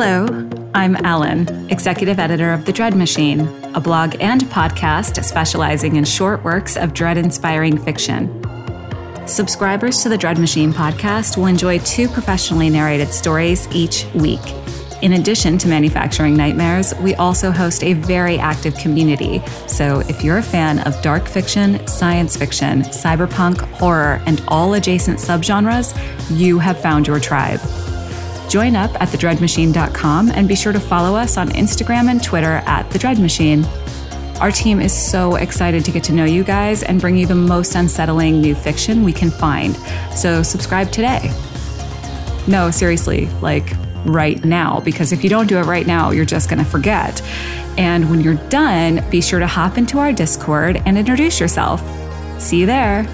Hello, I'm Ellen, executive editor of The Dread Machine, a blog and podcast specializing in short works of dread inspiring fiction. Subscribers to the Dread Machine podcast will enjoy two professionally narrated stories each week. In addition to manufacturing nightmares, we also host a very active community. So if you're a fan of dark fiction, science fiction, cyberpunk, horror, and all adjacent subgenres, you have found your tribe. Join up at thedreadmachine.com and be sure to follow us on Instagram and Twitter at The Dread Machine. Our team is so excited to get to know you guys and bring you the most unsettling new fiction we can find. So subscribe today. No, seriously, like right now, because if you don't do it right now, you're just going to forget. And when you're done, be sure to hop into our Discord and introduce yourself. See you there.